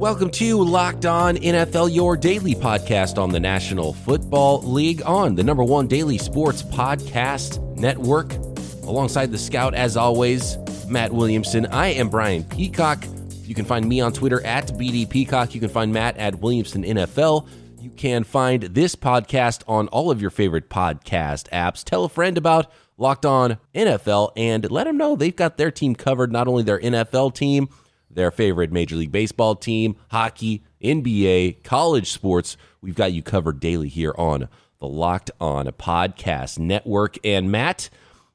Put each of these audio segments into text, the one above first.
Welcome to Locked On NFL, your daily podcast on the National Football League on the number one daily sports podcast network. Alongside the scout, as always, Matt Williamson. I am Brian Peacock. You can find me on Twitter at BD Peacock. You can find Matt at Williamson NFL. You can find this podcast on all of your favorite podcast apps. Tell a friend about Locked On NFL and let them know they've got their team covered, not only their NFL team their favorite Major League Baseball team, hockey, NBA, college sports. We've got you covered daily here on the Locked On Podcast Network. And Matt,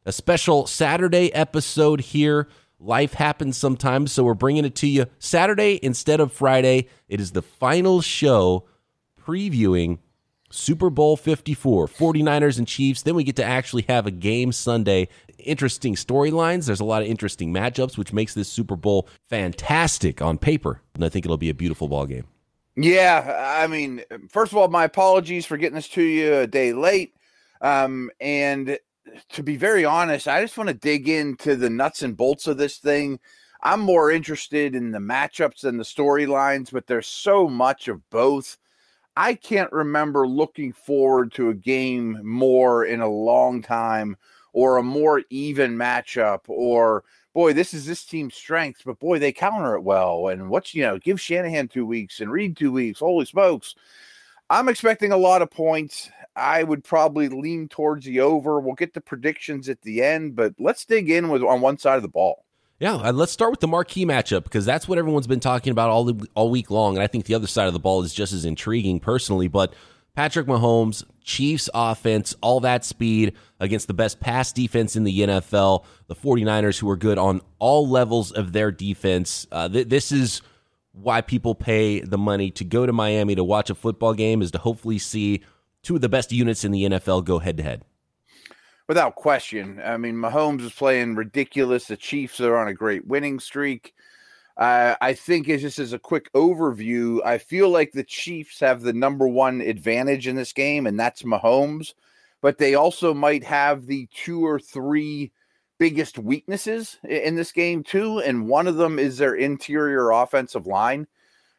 a special Saturday episode here. Life happens sometimes, so we're bringing it to you Saturday instead of Friday. It is the final show previewing Super Bowl 54, 49ers and Chiefs. Then we get to actually have a game Sunday. Interesting storylines. There's a lot of interesting matchups, which makes this Super Bowl fantastic on paper. And I think it'll be a beautiful ball game. Yeah, I mean, first of all, my apologies for getting this to you a day late. Um, and to be very honest, I just want to dig into the nuts and bolts of this thing. I'm more interested in the matchups than the storylines, but there's so much of both. I can't remember looking forward to a game more in a long time or a more even matchup or boy, this is this team's strength, but boy, they counter it well. And what's you know, give Shanahan two weeks and Reid two weeks. Holy smokes. I'm expecting a lot of points. I would probably lean towards the over. We'll get the predictions at the end, but let's dig in with on one side of the ball. Yeah, let's start with the marquee matchup because that's what everyone's been talking about all all week long, and I think the other side of the ball is just as intriguing personally. But Patrick Mahomes, Chiefs offense, all that speed against the best pass defense in the NFL, the 49ers who are good on all levels of their defense. Uh, th- this is why people pay the money to go to Miami to watch a football game is to hopefully see two of the best units in the NFL go head to head without question. I mean, Mahomes is playing ridiculous. The Chiefs are on a great winning streak. Uh, I think it's just as a quick overview, I feel like the Chiefs have the number one advantage in this game, and that's Mahomes. But they also might have the two or three biggest weaknesses in this game, too. And one of them is their interior offensive line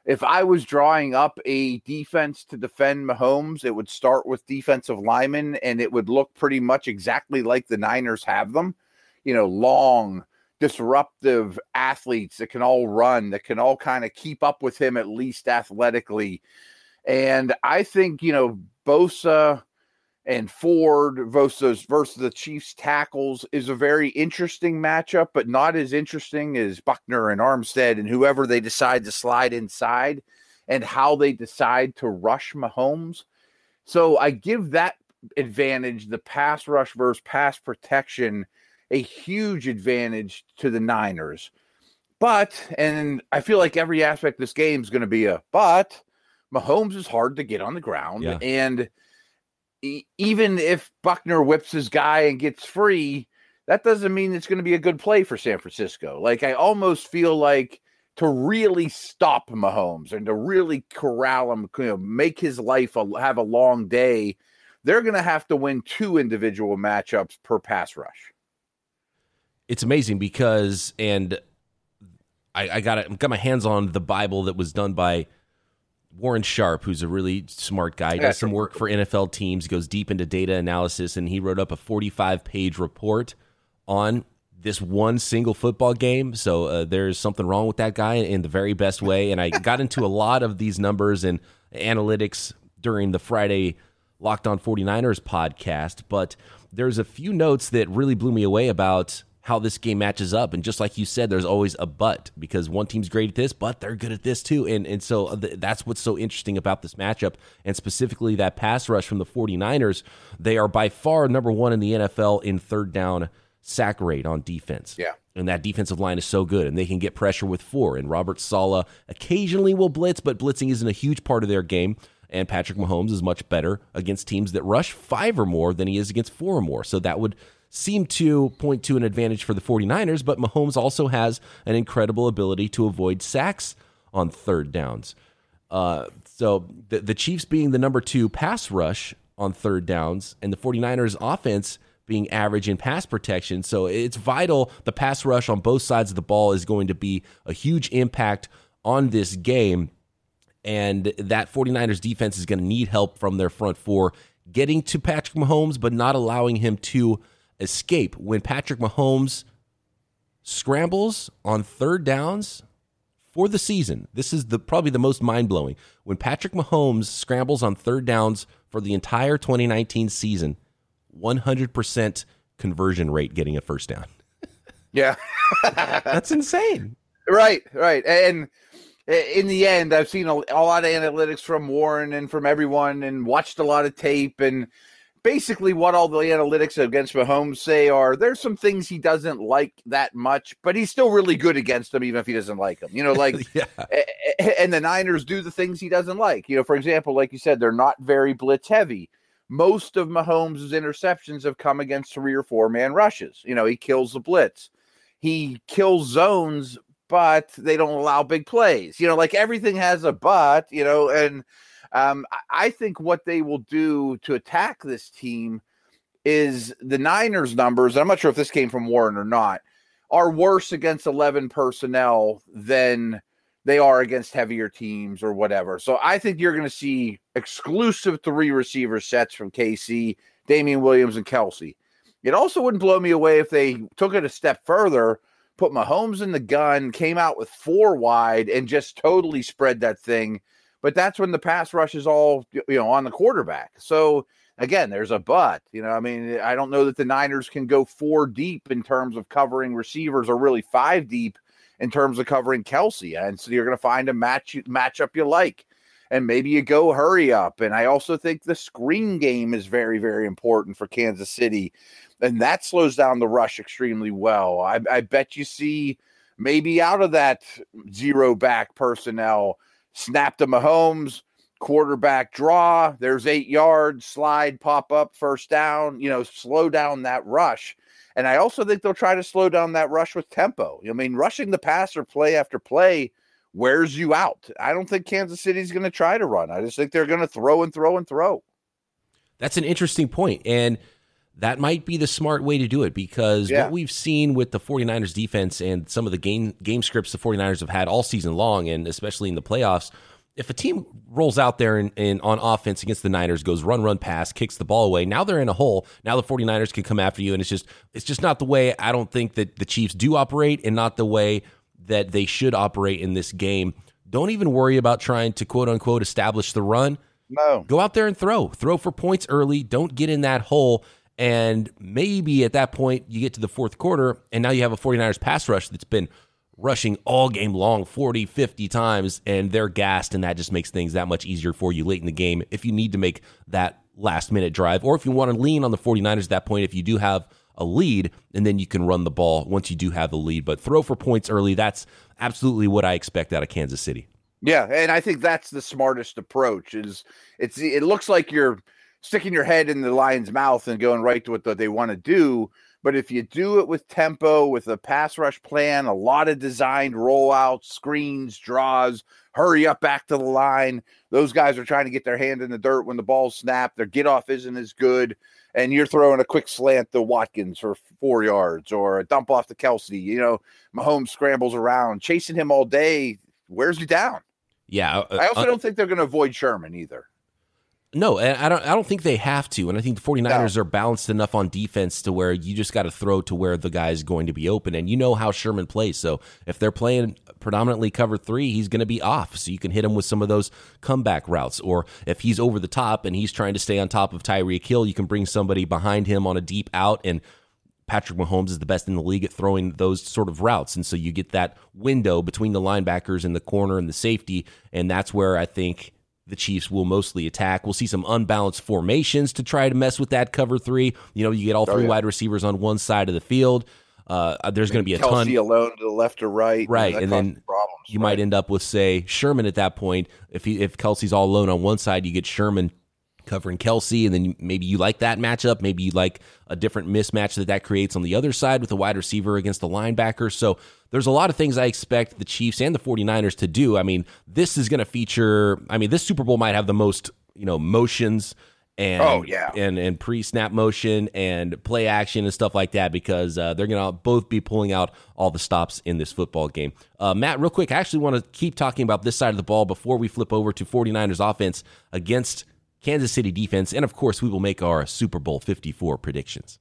if I was drawing up a defense to defend Mahomes, it would start with defensive linemen and it would look pretty much exactly like the Niners have them. You know, long, disruptive athletes that can all run, that can all kind of keep up with him at least athletically. And I think, you know, Bosa, and Ford versus versus the Chiefs tackles is a very interesting matchup, but not as interesting as Buckner and Armstead and whoever they decide to slide inside and how they decide to rush Mahomes. So I give that advantage, the pass rush versus pass protection, a huge advantage to the Niners. But, and I feel like every aspect of this game is going to be a but, Mahomes is hard to get on the ground. Yeah. And even if Buckner whips his guy and gets free, that doesn't mean it's going to be a good play for San Francisco. Like I almost feel like to really stop Mahomes and to really corral him, you know, make his life a, have a long day, they're going to have to win two individual matchups per pass rush. It's amazing because, and I, I got got my hands on the Bible that was done by Warren Sharp, who's a really smart guy, does some work for NFL teams, goes deep into data analysis, and he wrote up a 45 page report on this one single football game. So uh, there's something wrong with that guy in the very best way. And I got into a lot of these numbers and analytics during the Friday Locked On 49ers podcast, but there's a few notes that really blew me away about how this game matches up. And just like you said, there's always a but because one team's great at this, but they're good at this too. And and so uh, that's what's so interesting about this matchup, and specifically that pass rush from the 49ers. They are by far number one in the NFL in third down sack rate on defense. Yeah. And that defensive line is so good, and they can get pressure with four. And Robert Saleh occasionally will blitz, but blitzing isn't a huge part of their game. And Patrick Mahomes is much better against teams that rush five or more than he is against four or more. So that would seem to point to an advantage for the 49ers, but Mahomes also has an incredible ability to avoid sacks on third downs. Uh, so the, the Chiefs being the number two pass rush on third downs, and the 49ers offense being average in pass protection. So it's vital. The pass rush on both sides of the ball is going to be a huge impact on this game. And that 49ers defense is going to need help from their front four getting to Patrick Mahomes, but not allowing him to escape. When Patrick Mahomes scrambles on third downs for the season, this is the probably the most mind blowing. When Patrick Mahomes scrambles on third downs for the entire 2019 season, 100% conversion rate getting a first down. Yeah. That's insane. Right, right. And eh, in the end, I've seen a, a, lot of analytics from Warren and from everyone and watched a lot of tape. And basically, what all the analytics against Mahomes say are there's some things he doesn't like that much, but he's still really good against them, even if he doesn't like them. You know, like, yeah. and the Niners do the things he doesn't like. You know, for example, like you said, they're not very blitz heavy. Most of Mahomes' interceptions have come against three or four man rushes. You know, he kills the blitz he kills zones, but they don't allow big plays. You know, like everything has a but, you know, and um, I think what they will do to attack this team is the Niners numbers. I'm not sure if this came from Warren or not, are worse against 11 personnel than they are against heavier teams or whatever. So I think you're going to see exclusive three receiver sets from KC, Damien Williams, and Kelce. It also wouldn't blow me away if they took it a step further, put Mahomes in the gun, came out with four wide, and just totally spread that thing. But that's when the pass rush is all you know on the quarterback. So again, there's a but. You know, I mean, I don't know that the Niners can go four deep in terms of covering receivers, or really five deep in terms of covering Kelce. And so you're going to find a match matchup you like and maybe you go hurry up. And I also think the screen game is very, very important for Kansas City, and that slows down the rush extremely well. I, I bet you see maybe out of that zero back personnel, snap to Mahomes, quarterback draw. There's eight yards, slide, pop up, first down. You know, slow down that rush. And I also think they'll try to slow down that rush with tempo. I mean, rushing the passer play after play wears you out. I don't think Kansas City's going to try to run. I just think they're going to throw and throw and throw. That's an interesting point. And that might be the smart way to do it because yeah. what we've seen with the 49ers defense and some of the game game scripts the 49ers have had all season long and especially in the playoffs if a team rolls out there and, and, on offense against the Niners, goes run, run, pass, kicks the ball away, now they're in a hole. Now the 49ers can come after you, and it's just it's just not the way I don't think that the Chiefs do operate, and not the way that they should operate in this game. Don't even worry about trying to quote unquote establish the run. No. Go out there and throw. Throw for points early. Don't get in that hole. And maybe at that point, you get to the fourth quarter, and now you have a 49ers pass rush that's been rushing all game long 40, 50 times, and they're gassed, and that just makes things that much easier for you late in the game if you need to make that last minute drive, or if you want to lean on the 49ers at that point, if you do have a lead, and then you can run the ball once you do have the lead. But throw for points early, that's absolutely what I expect out of Kansas City. Yeah, and I think that's the smartest approach. Is it's it looks like you're sticking your head in the lion's mouth and going right to what they want to do. But if you do it with tempo, with a pass rush plan, a lot of designed rollouts, screens, draws, hurry up back to the line. Those guys are trying to get their hand in the dirt when the ball snapped. Their get off isn't as good and you're throwing a quick slant to Watkins for four yards or a dump off to Kelce. You know, Mahomes scrambles around, chasing him all day, wears you down. Yeah. Uh, I also uh, don't think they're going to avoid Sherman either. No, I don't. I don't think they have to, and I think the 49ers no. are balanced enough on defense to where you just got to throw to where the guy is going to be open, and you know how Sherman plays. So if they're playing predominantly cover three, he's going to be off. So you can hit him with some of those comeback routes, or if he's over the top and he's trying to stay on top of Tyreek Hill, you can bring somebody behind him on a deep out and. Patrick Mahomes is the best in the league at throwing those sort of routes. And so you get that window between the linebackers and the corner and the safety. And that's where I think the Chiefs will mostly attack. We'll see some unbalanced formations to try to mess with that cover three. You know, you get all oh, three oh, yeah. wide receivers on one side of the field. Uh, there's going to be a Kelce ton alone to the left or right, right, and, and then problems, you right? might end up with say Sherman at that point. If he, if Kelce's all alone on one side, you get Sherman covering Kelce, and then maybe you like that matchup. Maybe you like a different mismatch that that creates on the other side with a wide receiver against the linebacker. So there's a lot of things I expect the Chiefs and the 49ers to do. I mean, this is going to feature, I mean, this Super Bowl might have the most, you know, motions and oh yeah and and pre snap motion and play action and stuff like that because uh, they're going to both be pulling out all the stops in this football game. Uh, Matt, real quick, I actually want to keep talking about this side of the ball before we flip over to 49ers offense against Kansas City defense, and of course, we will make our Super Bowl 54 predictions.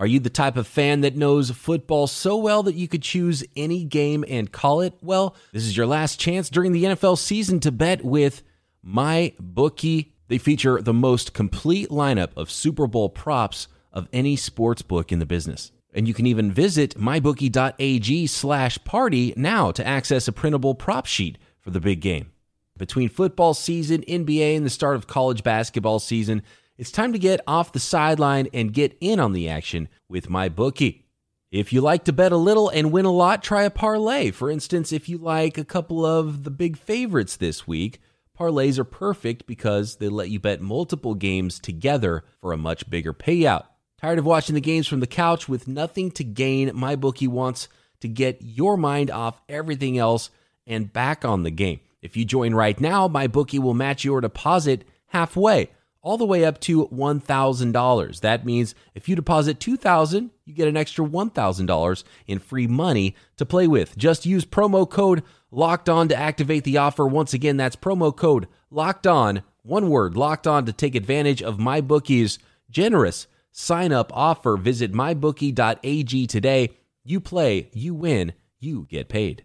Are you the type of fan that knows football so well that you could choose any game and call it? Well, this is your last chance during the NFL season to bet with my bookie. They feature the most complete lineup of Super Bowl props of any sports book in the business. And you can even visit mybookie.ag slash party now to access a printable prop sheet for the big game. Between football season, NBA, and the start of college basketball season, it's time to get off the sideline and get in on the action with my bookie. If you like to bet a little and win a lot, try a parlay. For instance, if you like a couple of the big favorites this week, parlays are perfect because they let you bet multiple games together for a much bigger payout. Tired of watching the games from the couch with nothing to gain? My bookie wants to get your mind off everything else and back on the game. If you join right now, my bookie will match your deposit halfway all the way up to $1,000. That means if you deposit 2,000, you get an extra $1,000 in free money to play with. Just use promo code locked on to activate the offer. Once again, that's promo code locked on, one word, locked on to take advantage of my bookie's generous sign up offer. Visit mybookie.ag today. You play, you win, you get paid.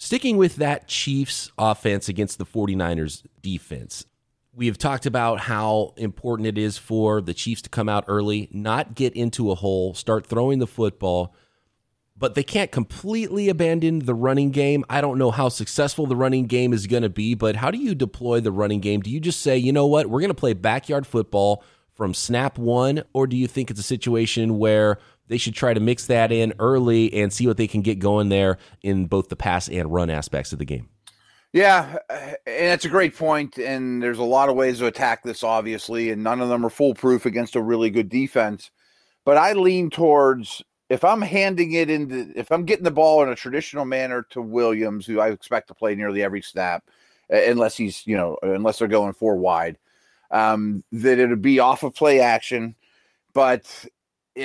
Sticking with that Chiefs offense against the 49ers defense, we have talked about how important it is for the Chiefs to come out early, not get into a hole, start throwing the football, but they can't completely abandon the running game. I don't know how successful the running game is going to be, but how do you deploy the running game? Do you just say, you know what, we're going to play backyard football from snap one, or do you think it's a situation where they should try to mix that in early and see what they can get going there in both the pass and run aspects of the game. Yeah, and that's a great point. And there's a lot of ways to attack this, obviously, and none of them are foolproof against a really good defense. But I lean towards if I'm handing it into, if I'm getting the ball in a traditional manner to Williams, who I expect to play nearly every snap, unless he's, you know, unless they're going four wide, um, that it would be off of play action. But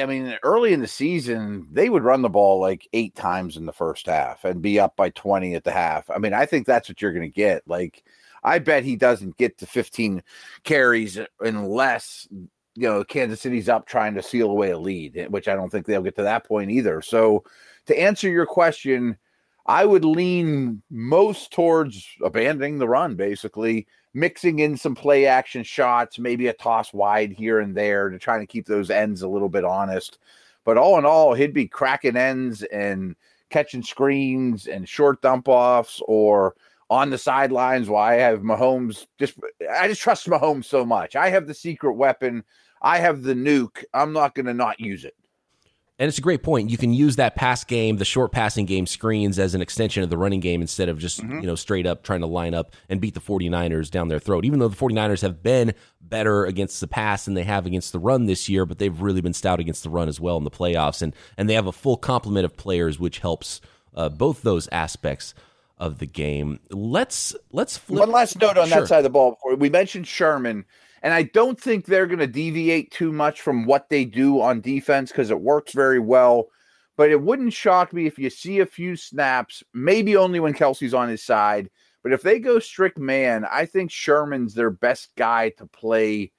I mean, early in the season, they would run the ball like eight times in the first half and be up by 20 at the half. I mean, I think that's what you're going to get. Like, I bet he doesn't get to 15 carries unless, you know, Kansas City's up trying to seal away a lead, eh, which I don't think they'll get to that point either. So, to answer your question, I would lean most towards abandoning the run, basically, mixing in some play action shots, maybe a toss wide here and there to try to keep those ends a little bit honest. But all in all, he'd be cracking ends and catching screens and short dump offs or on the sidelines while I have Mahomes just I just trust Mahomes so much. I have the secret weapon. I have the nuke. I'm not going to not use it. And it's a great point. You can use that pass game, the short passing game screens as an extension of the running game instead of just, mm-hmm. you know, straight up trying to line up and beat the 49ers down their throat. Even though the 49ers have been better against the pass than they have against the run this year, but they've really been stout against the run as well in the playoffs and and they have a full complement of players which helps uh, both those aspects of the game. Let's let's flip. One last note on sure. that side of the ball. Before we mentioned Sherman and I don't think they're going to deviate too much from what they do on defense because it works very well. But it wouldn't shock me if you see a few snaps, maybe only when Kelce's on his side. But if they go strict man, I think Sherman's their best guy to play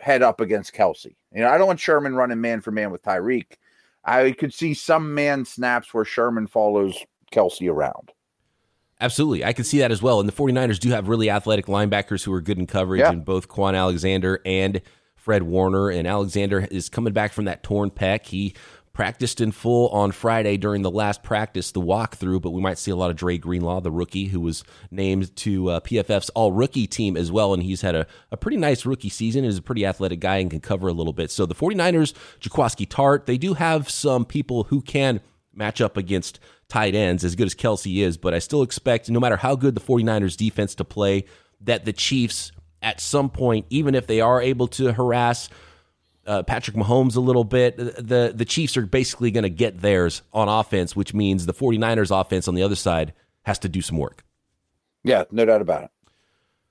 head up against Kelce. You know, I don't want Sherman running man for man with Tyreek. I could see some man snaps where Sherman follows Kelce around. Absolutely. I can see that as well. And the 49ers do have really athletic linebackers who are good in coverage yeah. in both Kwon Alexander and Fred Warner. And Alexander is coming back from that torn pec. He practiced in full on Friday during the last practice, the walkthrough, but we might see a lot of Dre Greenlaw, the rookie, who was named to uh, PFF's all rookie team as well. And he's had a, a pretty nice rookie season. He's a pretty athletic guy and can cover a little bit. So the 49ers, Jaquiski Tartt, they do have some people who can match up against tight ends, as good as Kelce is, but I still expect, no matter how good the 49ers defense to play, that the Chiefs, at some point, even if they are able to harass uh, Patrick Mahomes a little bit, the, the Chiefs are basically going to get theirs on offense, which means the 49ers offense on the other side has to do some work. Yeah, no doubt about it.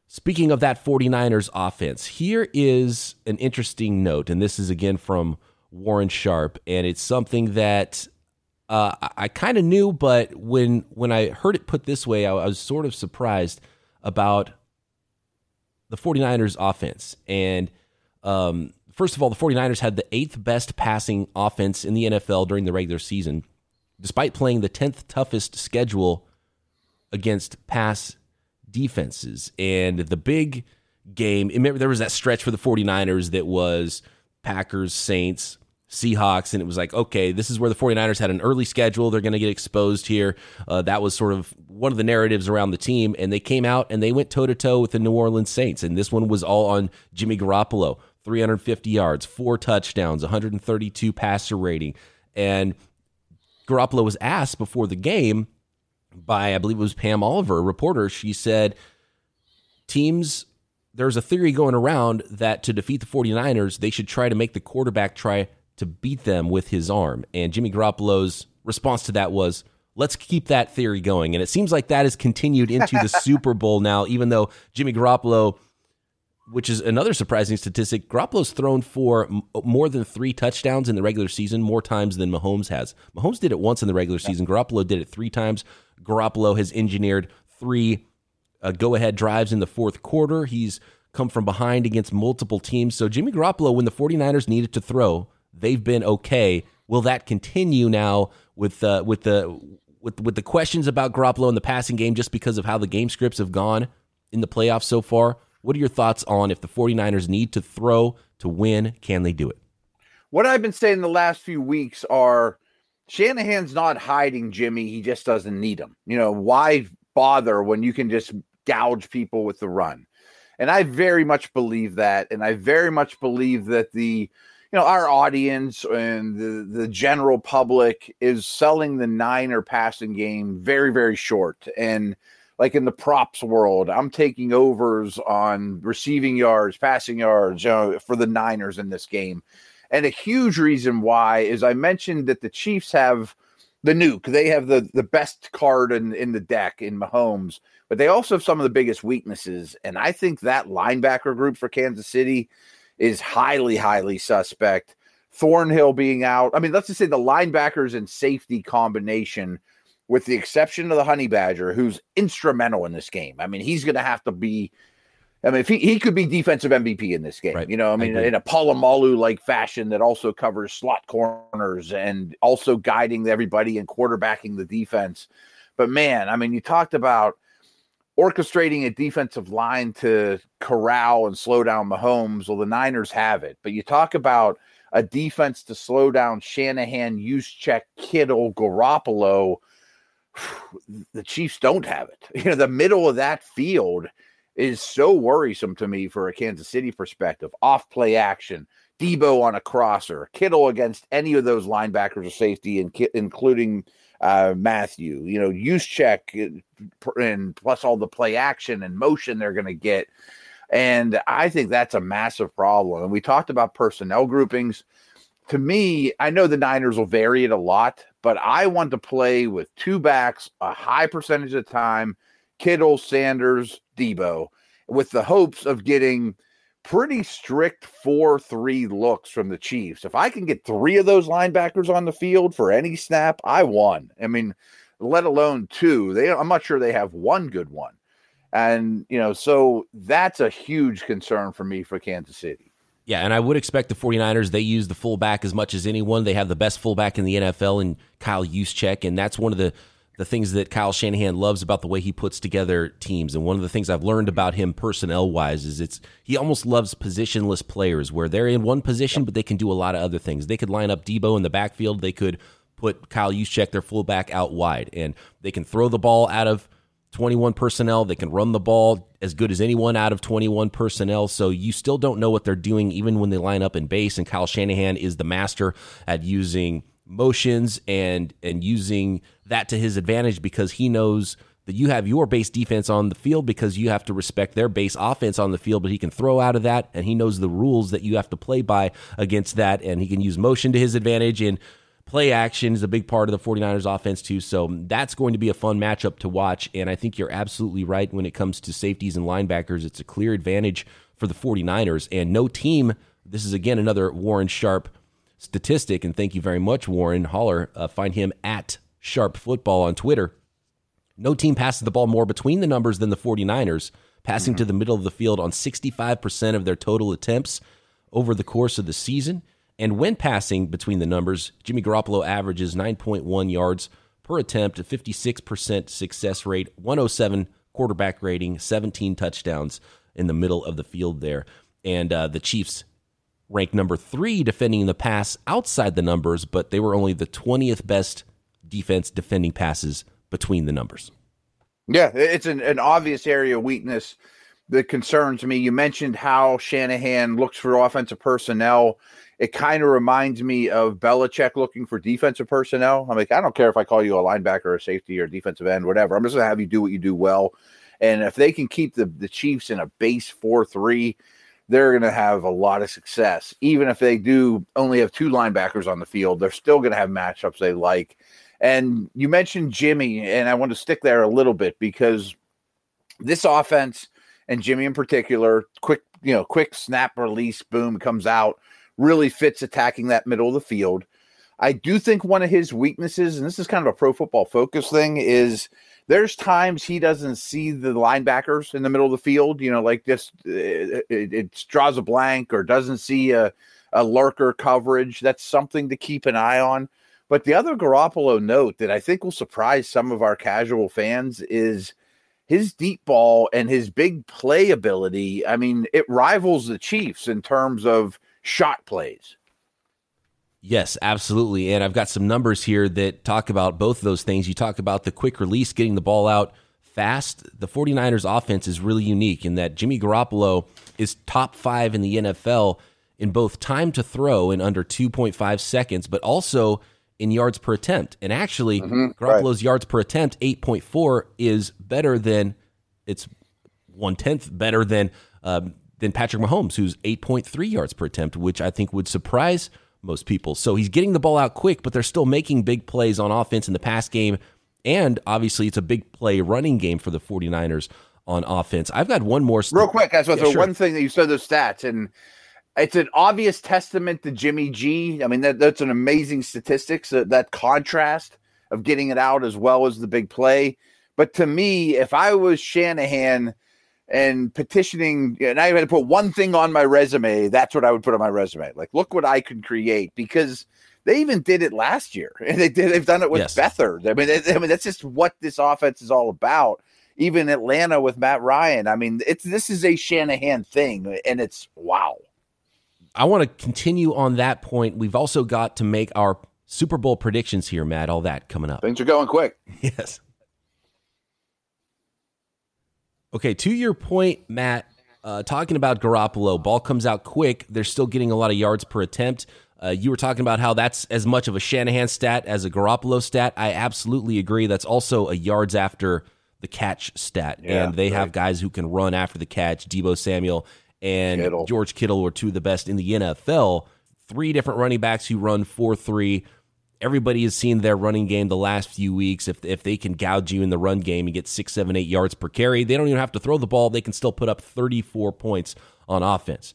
Speaking of that 49ers offense, here is an interesting note, and this is again from Warren Sharp, and it's something that uh, I kind of knew, but when when I heard it put this way, I, I was sort of surprised about the 49ers offense. And um, first of all, the 49ers had the eighth best passing offense in the NFL during the regular season, despite playing the 10th toughest schedule against pass defenses. And the big game, remember, there was that stretch for the 49ers that was Packers, Saints, Seahawks, and it was like, okay, this is where the 49ers had an early schedule. They're going to get exposed here. Uh, that was sort of one of the narratives around the team. And they came out and they went toe to toe with the New Orleans Saints. And this one was all on Jimmy Garoppolo 350 yards, four touchdowns, 132 passer rating. And Garoppolo was asked before the game by, I believe it was Pam Oliver, a reporter. She said, teams there's a theory going around that to defeat the 49ers, they should try to make the quarterback try to beat them with his arm. And Jimmy Garoppolo's response to that was, let's keep that theory going. And it seems like that has continued into the Super Bowl now, even though Jimmy Garoppolo, which is another surprising statistic, Garoppolo's thrown for more than three touchdowns in the regular season, more times than Mahomes has. Mahomes did it once in the regular season. Garoppolo did it three times. Garoppolo has engineered three uh, go ahead drives in the fourth quarter. He's come from behind against multiple teams. So Jimmy Garoppolo, when the 49ers needed to throw, they've been okay. Will that continue now with uh, with the with with the questions about Garoppolo in the passing game just because of how the game scripts have gone in the playoffs so far? What are your thoughts on if the 49ers need to throw to win, can they do it? What I've been saying the last few weeks are Shanahan's not hiding Jimmy, he just doesn't need him. You know, why bother when you can just gouge people with the run? And I very much believe that and I very much believe that the you know our audience and the the general public is selling the niner passing game very very short. And like in the props world i'm taking overs on receiving yards passing yards you know, for the niners in this game. And a huge reason why is i mentioned that the chiefs have the nuke. They have the the best card in in the deck in mahomes but they also have some of the biggest weaknesses. And i think that linebacker group for kansas city is highly, highly suspect. Thornhill being out. I mean, let's just say the linebackers and safety combination, with the exception of the Honey Badger, who's instrumental in this game. I mean, he's going to have to be. I mean, if he, he could be defensive MVP in this game, right. you know, I mean, I in a Polamalu like fashion that also covers slot corners and also guiding everybody and quarterbacking the defense. But man, I mean, you talked about orchestrating a defensive line to corral and slow down Mahomes. Well, the Niners have it. But you talk about a defense to slow down Shanahan, Juszczyk, Kittle, Garoppolo. The Chiefs don't have it. You know, the middle of that field is so worrisome to me for a Kansas City perspective. Off play action, Deebo on a crosser, Kittle against any of those linebackers or safety, including uh, Mathieu, you know, Juszczyk and plus all the play action and motion they're going to get. And I think that's a massive problem. And we talked about personnel groupings. To me, I know the Niners will vary it a lot, but I want to play with two backs a high percentage of the time Kittle, Sanders, Deebo, with the hopes of getting – pretty strict 4 3 looks from the Chiefs. If I can get three of those linebackers on the field for any snap, I won. I mean, let alone two. They I'm not sure they have one good one. And, you know, so that's a huge concern for me for Kansas City. Yeah, and I would expect the 49ers, they use the fullback as much as anyone. They have the best fullback in the NFL in Kyle Juszczyk, and that's one of the the things that Kyle Shanahan loves about the way he puts together teams. And one of the things I've learned about him personnel wise is it's he almost loves positionless players where they're in one position, but they can do a lot of other things. They could line up Deebo in the backfield. They could put Kyle Juszczyk, their fullback, out wide, and they can throw the ball out of 21 personnel. They can run the ball as good as anyone out of 21 personnel. So you still don't know what they're doing even when they line up in base. And Kyle Shanahan is the master at using motions and and using that to his advantage because he knows that you have your base defense on the field because you have to respect their base offense on the field, but he can throw out of that and he knows the rules that you have to play by against that and he can use motion to his advantage and Play action is a big part of the 49ers offense, too. So that's going to be a fun matchup to watch. And I think you're absolutely right when it comes to safeties and linebackers. It's a clear advantage for the 49ers. And no team, this is again another Warren Sharp statistic. And thank you very much, Warren Holler. Uh, find him at Sharp Football on Twitter. No team passes the ball more between the numbers than the 49ers, passing mm-hmm. to the middle of the field on 65% of their total attempts over the course of the season. And when passing between the numbers, Jimmy Garoppolo averages 9.1 yards per attempt, a 56% success rate, 107 quarterback rating, 17 touchdowns in the middle of the field there. And uh, the Chiefs ranked number three defending the pass outside the numbers, but they were only the 20th best defense defending passes between the numbers. Yeah, it's an, an obvious area of weakness that concerns me. You mentioned how Shanahan looks for offensive personnel it kind of reminds me of Belichick looking for defensive personnel. I'm like, I don't care if I call you a linebacker a safety or defensive end, whatever. I'm just gonna have you do what you do well. And if they can keep the, the Chiefs in a base four three, they're gonna have a lot of success. Even if they do only have two linebackers on the field, they're still gonna have matchups they like. And you mentioned Jimmy, and I want to stick there a little bit because this offense and Jimmy in particular, quick, you know, quick snap release, boom, comes out really fits attacking that middle of the field. I do think one of his weaknesses, and this is kind of a pro football focus thing, is there's times he doesn't see the linebackers in the middle of the field, you know, like just uh, it, it, it draws a blank or doesn't see a, a lurker coverage. That's something to keep an eye on. But the other Garoppolo note that I think will surprise some of our casual fans is his deep ball and his big play ability. I mean, it rivals the Chiefs in terms of shot plays. Yes, absolutely. And I've got some numbers here that talk about both of those things. You talk about the quick release, getting the ball out fast. The 49ers offense is really unique in that Jimmy Garoppolo is top five in the NFL in both time to throw in under 2.5 seconds, but also in yards per attempt. And actually, mm-hmm, Garoppolo's right. yards per attempt, 8.4, is better than it's one tenth better than um, than Patrick Mahomes, who's 8.3 yards per attempt, which I think would surprise most people. So he's getting the ball out quick, but they're still making big plays on offense in the pass game. And obviously, it's a big play running game for the 49ers on offense. I've got one more. St- Real quick. Yeah, sure. one thing that you said the stats, and it's an obvious testament to Jimmy G. I mean, that, that's an amazing statistics, that, that contrast of getting it out as well as the big play. But to me, if I was Shanahan – and petitioning and I had to put one thing on my resume, that's what I would put on my resume. Like, look what I can create because they even did it last year. And they did they've done it with yes. Beathard. I mean, I mean, that's just what this offense is all about. Even Atlanta with Matt Ryan. I mean, it's this is a Shanahan thing, and it's wow. I want to continue on that point. We've also got to make our Super Bowl predictions here, Matt. All that coming up. Things are going quick. Yes. Okay, to your point, Matt, uh, talking about Garoppolo, ball comes out quick. They're still getting a lot of yards per attempt. Uh, you were talking about how that's as much of a Shanahan stat as a Garoppolo stat. I absolutely agree. That's also a yards after the catch stat. Yeah, and they right. have guys who can run after the catch. Deebo Samuel and Kittle. George Kittle were two of the best in the NFL. Three different running backs who run 4 3 everybody has seen their running game the last few weeks. If if they can gouge you in the run game and get six, seven, eight yards per carry, they don't even have to throw the ball. They can still put up 34 points on offense.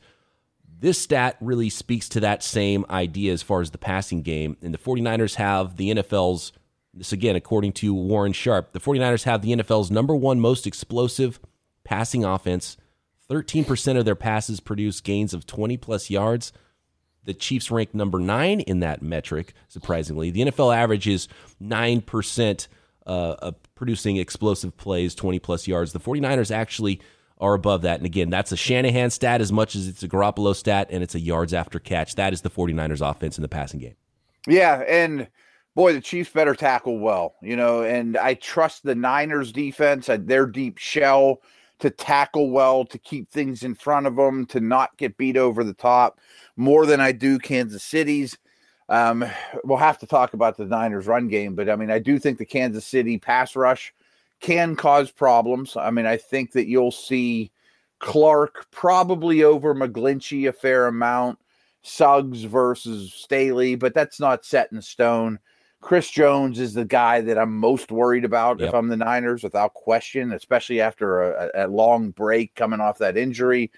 This stat really speaks to that same idea as far as the passing game. And the 49ers have the NFL's, this again, according to Warren Sharp, the 49ers have the NFL's number one most explosive passing offense. 13% of their passes produce gains of 20 plus yards. The Chiefs rank number nine in that metric, surprisingly. The NFL average is 9% uh, producing explosive plays, 20 plus yards. The 49ers actually are above that. And again, that's a Shanahan stat as much as it's a Garoppolo stat, and it's a yards after catch. That is the 49ers offense in the passing game. Yeah. And boy, the Chiefs better tackle well, you know, and I trust the Niners defense their deep shell to tackle well, to keep things in front of them, to not get beat over the top more than I do Kansas City's. Um, we'll have to talk about the Niners run game, but I mean, I do think the Kansas City pass rush can cause problems. I mean, I think that you'll see Clark probably over McGlinchey a fair amount. Suggs versus Staley, but that's not set in stone. Chris Jones is the guy that I'm most worried about yep. if I'm the Niners, without question, especially after a, a, long break coming off that injury.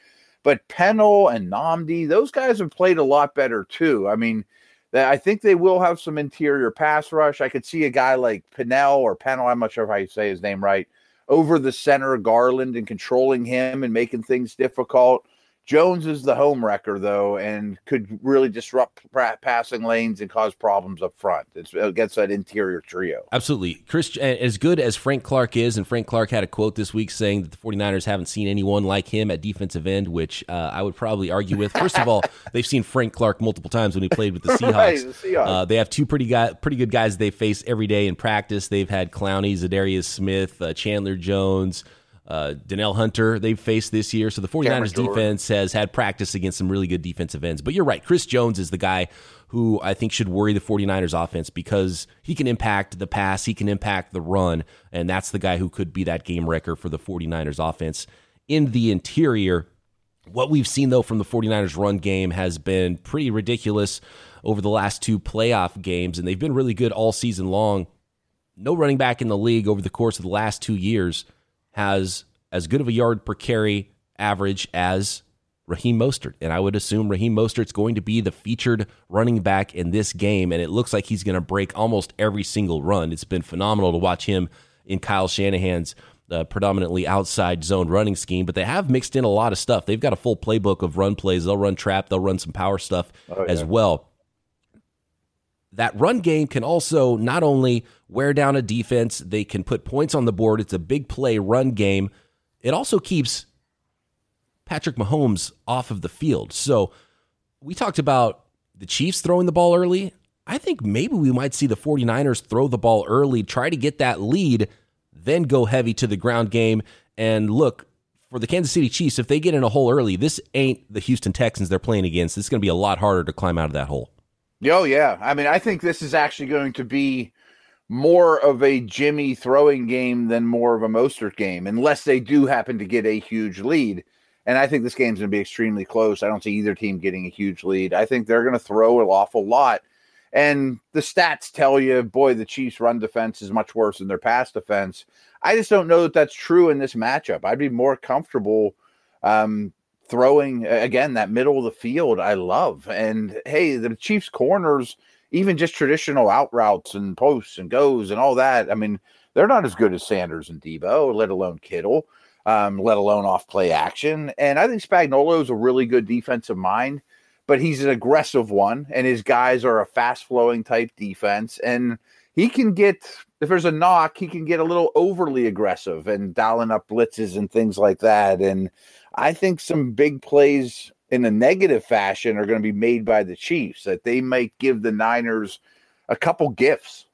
But Pennel and Namdi, those guys have played a lot better too. I mean, I think they will have some interior pass rush. I could see a guy like Pennell or Pennell, I'm not sure if I say his name right, over the center Garland and controlling him and making things difficult. Jones is the home wrecker, though, and could really disrupt passing lanes and cause problems up front. It's against that interior trio. Absolutely. Chris, as good as Frank Clark is, and Frank Clark had a quote this week saying that the 49ers haven't seen anyone like him at defensive end, which uh, I would probably argue with. First of all, they've seen Frank Clark multiple times when he played with the Seahawks. right, the Seahawks. Uh, they have two pretty guy, pretty good guys they face every day in practice. They've had Clowney, Za'Darius Smith, uh, Chandler Jones uh, Danielle Hunter they've faced this year. So the 49ers defense has had practice against some really good defensive ends. But you're right. Chris Jones is the guy who I think should worry the 49ers offense because he can impact the pass, he can impact the run, and that's the guy who could be that game wrecker for the 49ers offense. In the interior, what we've seen though from the 49ers run game has been pretty ridiculous over the last two playoff games, and they've been really good all season long. No running back in the league over the course of the last two years has as good of a yard per carry average as Raheem Mostert. And I would assume Raheem Mostert's going to be the featured running back in this game. And it looks like he's going to break almost every single run. It's been phenomenal to watch him in Kyle Shanahan's uh, predominantly outside zone running scheme, but they have mixed in a lot of stuff. They've got a full playbook of run plays. They'll run trap, they'll run some power stuff oh, yeah. as well that run game can also not only wear down a defense, they can put points on the board. It's a big play run game. It also keeps Patrick Mahomes off of the field. So we talked about the Chiefs throwing the ball early. I think maybe we might see the 49ers throw the ball early, try to get that lead, then go heavy to the ground game. And look, for the Kansas City Chiefs, if they get in a hole early, this ain't the Houston Texans they're playing against. It's going to be a lot harder to climb out of that hole. Oh yeah, I mean, I think this is actually going to be more of a Jimmy throwing game than more of a Mostert game, unless they do happen to get a huge lead. And I think this game's going to be extremely close. I don't see either team getting a huge lead. I think they're going to throw an awful lot. And the stats tell you, boy, the Chiefs' run defense is much worse than their pass defense. I just don't know that that's true in this matchup. I'd be more comfortable um, throwing again that middle of the field I love. And hey, the Chiefs corners, even just traditional out routes and posts and goes and all that. I mean, they're not as good as Sanders and Deebo, let alone Kittle, um, let alone off play action. And I think Spagnuolo is a really good defensive mind, but he's an aggressive one, and his guys are a fast flowing type defense. And he can get if there's a knock, he can get a little overly aggressive and dialing up blitzes and things like that. And I think some big plays in a negative fashion are going to be made by the Chiefs that they might give the Niners a couple gifts.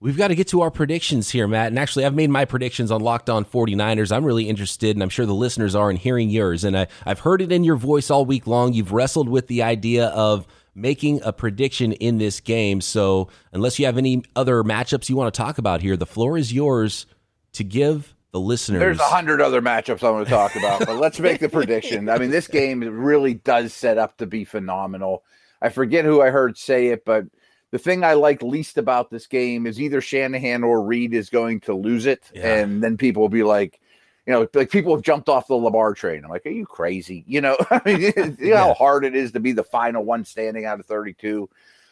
We've got to get to our predictions here, Matt. And actually, I've made my predictions on Locked On 49ers. I'm really interested, and I'm sure the listeners are in hearing yours. And I, I've heard it in your voice all week long. You've wrestled with the idea of making a prediction in this game. So, unless you have any other matchups you want to talk about here, the floor is yours to give the listeners. There's a hundred other matchups I want to talk about, but let's make the prediction. I mean, this game really does set up to be phenomenal. I forget who I heard say it, but the thing I like least about this game is either Shanahan or Reid is going to lose it, yeah. and then people will be like, you know, like people have jumped off the Lamar train. I'm like, are you crazy? You know, I mean, you know yeah. how hard it is to be the final one standing out of 32.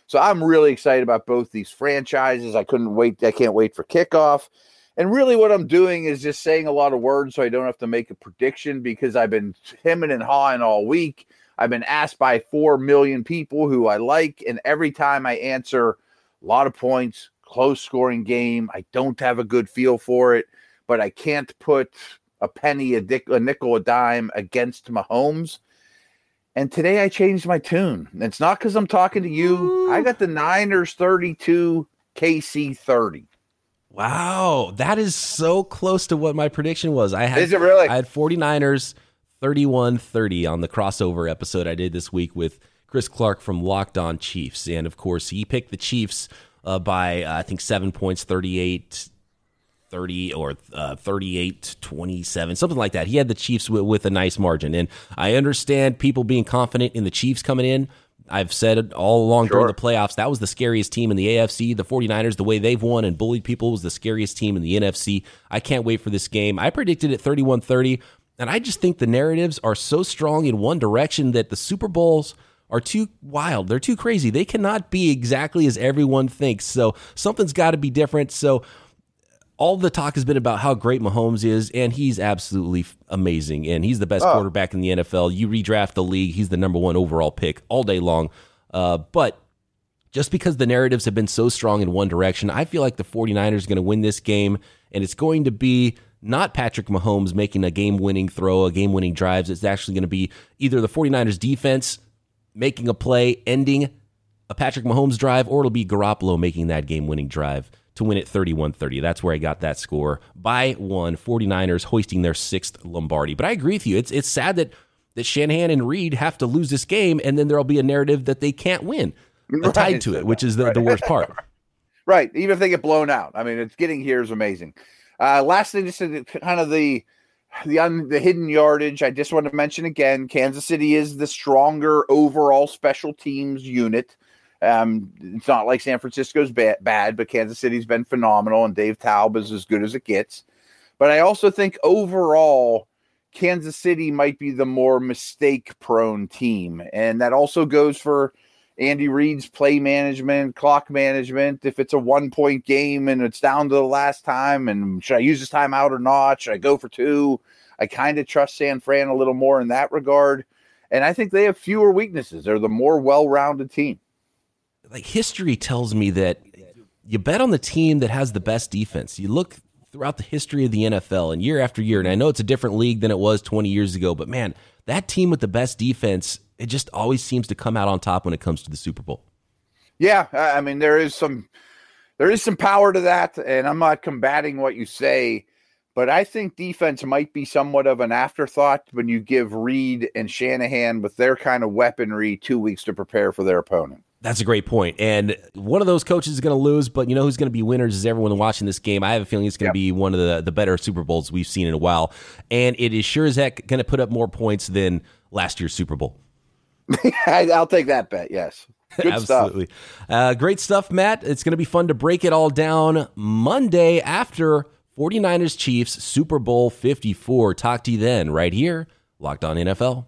So I'm really excited about both these franchises. I couldn't wait. I can't wait for kickoff. And really, what I'm doing is just saying a lot of words so I don't have to make a prediction because I've been hemming and hawing all week. I've been asked by 4 million people who I like. And every time I answer, a lot of points, close scoring game. I don't have a good feel for it, but I can't put a penny, a, dick, a nickel, a dime against Mahomes. And today I changed my tune. It's not because I'm talking to you. Ooh. I got the Niners 32, KC 30. Wow, that is so close to what my prediction was. I had Is it really? I had 49ers 31-30 on the crossover episode I did this week with Chris Clark from Locked On Chiefs. And of course, he picked the Chiefs uh, by uh, I think 7 points, 38 30 or uh, 38 27 something like that he had the chiefs with, with, a nice margin and i understand people being confident in the chiefs coming in i've said it all along sure. during the playoffs that was the scariest team in the afc the 49ers the way they've won and bullied people was the scariest team in the nfc i can't wait for this game i predicted it 31-30 and i just think the narratives are so strong in one direction that the super bowls are too wild. They're too crazy. They cannot be exactly as everyone thinks. So something's got to be different. So all the talk has been about how great Mahomes is, and he's absolutely amazing. And he's the best oh. quarterback in the NFL. You redraft the league, he's the number one overall pick all day long. Uh, but just because the narratives have been so strong in one direction, I feel like the 49ers are going to win this game, and it's going to be not Patrick Mahomes making a game winning throw, a game winning drives. It's actually going to be either the 49ers defense making a play, ending a Patrick Mahomes drive, or it'll be Garoppolo making that game winning drive to win it 31 30. That's where I got that score by one. 49ers hoisting their sixth Lombardi. But I agree with you. It's, it's sad that, that Shanahan and Reid have to lose this game, and then there'll be a narrative that they can't win right. tied to it, which is the, right. the worst part. right. Even if they get blown out. I mean, it's getting here is amazing. Uh, last thing, just kind of the the un, the hidden yardage. I just want to mention again, Kansas City is the stronger overall special teams unit. Um, it's not like San Francisco's bad, bad, but Kansas City's been phenomenal, and Dave Toub is as good as it gets. But I also think overall, Kansas City might be the more mistake prone team. And that also goes for Andy Reid's play management, clock management. If it's a one point game and it's down to the last time, and should I use this time out or not? Should I go for two? I kind of trust San Fran a little more in that regard. And I think they have fewer weaknesses. They're the more well rounded team like history tells me that you bet on the team that has the best defense. You look throughout the history of the NFL and year after year, and I know it's a different league than it was 20 years ago, but man, that team with the best defense, it just always seems to come out on top when it comes to the Super Bowl. Yeah, I mean there is some there is some power to that, and I'm not combating what you say, but I think defense might be somewhat of an afterthought when you give Reid and Shanahan with their kind of weaponry two weeks to prepare for their opponent. That's a great point. And one of those coaches is going to lose, but you know who's going to be winners is everyone watching this game. I have a feeling it's going to yep. be one of the, the better Super Bowls we've seen in a while. And it is sure as heck going to put up more points than last year's Super Bowl. I'll take that bet, yes. Good Absolutely. Stuff. Uh, great stuff, Matt. It's going to be fun to break it all down Monday after 49ers Chiefs Super Bowl 54. Talk to you then, right here, Locked On NFL.